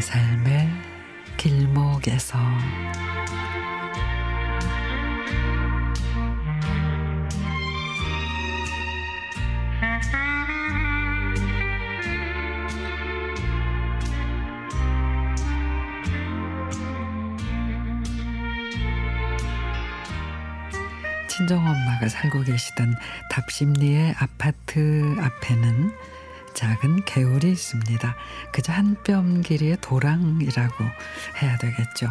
삶의 길목에서. 친정엄마가 살고 계시던 답심리의 아파트 앞에는 작은 개울이 있습니다. 그저 한 뼘 길이의 도랑이라고 해야 되겠죠.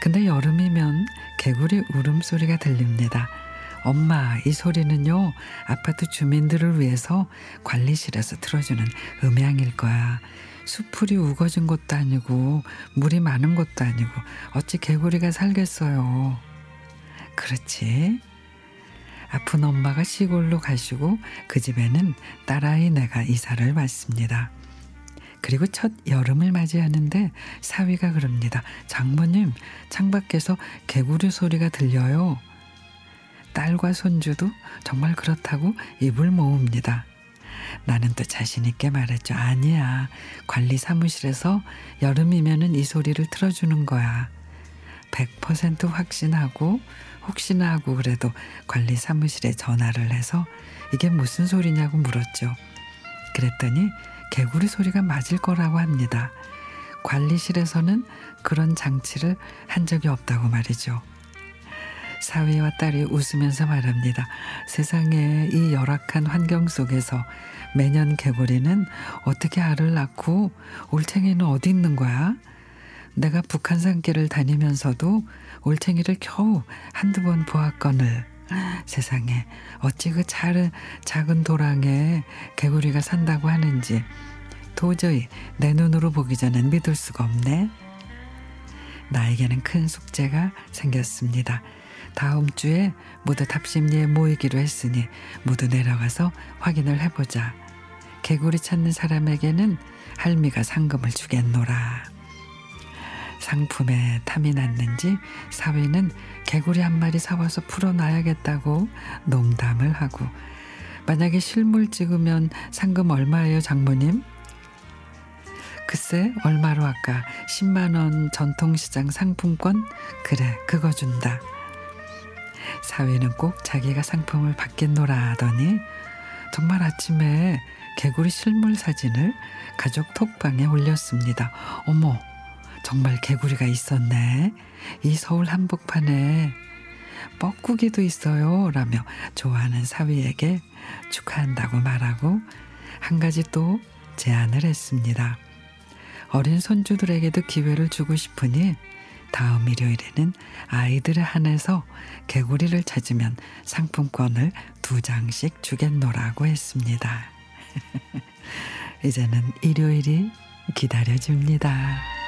근데 여름이면 개구리 울음소리가 들립니다. 엄마, 이 소리는요, 아파트 주민들을 위해서 관리실에서 틀어주는 음향일 거야. 수풀이 우거진 곳도 아니고, 물이 많은 곳도 아니고, 어찌 개구리가 살겠어요. 그렇지. 아픈 엄마가 시골로 가시고 그 집에는 딸아이 내가 이사를 왔습니다. 그리고 첫 여름을 맞이하는데 사위가 그럽니다. 장모님, 창밖에서 개구리 소리가 들려요. 딸과 손주도 정말 그렇다고 입을 모읍니다. 나는 또 자신있게 말했죠. 아니야. 관리 사무실에서 여름이면은 이 소리를 틀어주는 거야. 100% 확신하고 혹시나 하고 그래도 관리 사무실에 전화를 해서 이게 무슨 소리냐고 물었죠. 그랬더니 개구리 소리가 맞을 거라고 합니다. 관리실에서는 그런 장치를 한 적이 없다고 말이죠. 사위와 딸이 웃으면서 말합니다. 세상에 이 열악한 환경 속에서 매년 개구리는 어떻게 알을 낳고 올챙이는 어디 있는 거야? 내가 북한산길을 다니면서도 올챙이를 겨우 한두 번 보았거늘 세상에 어찌 그 작은, 작은 도랑에 개구리가 산다고 하는지 도저히 내 눈으로 보기 전엔 믿을 수가 없네. 나에게는 큰 숙제가 생겼습니다. 다음 주에 모두 답심리에 모이기로 했으니 모두 내려가서 확인을 해보자. 개구리 찾는 사람에게는 할미가 상금을 주겠노라. 상품에 탐이 났는지 사위는 개구리 한 마리 사와서 풀어놔야겠다고 농담을 하고 만약에 실물 찍으면 상금 얼마예요 장모님? 글쎄 얼마로 할까? 10만 원 전통시장 상품권? 그래 그거 준다. 사위는 꼭 자기가 상품을 받겠노라 하더니 정말 아침에 개구리 실물 사진을 가족 톡방에 올렸습니다. 어머 정말 개구리가 있었네. 이 서울 한복판에 뻐꾸기도 있어요. 라며 좋아하는 사위에게 축하한다고 말하고 한 가지 또 제안을 했습니다. 어린 손주들에게도 기회를 주고 싶으니 다음 일요일에는 아이들을 한해서 개구리를 찾으면 상품권을 두 장씩 주겠노라고 했습니다. 이제는 일요일이 기다려집니다.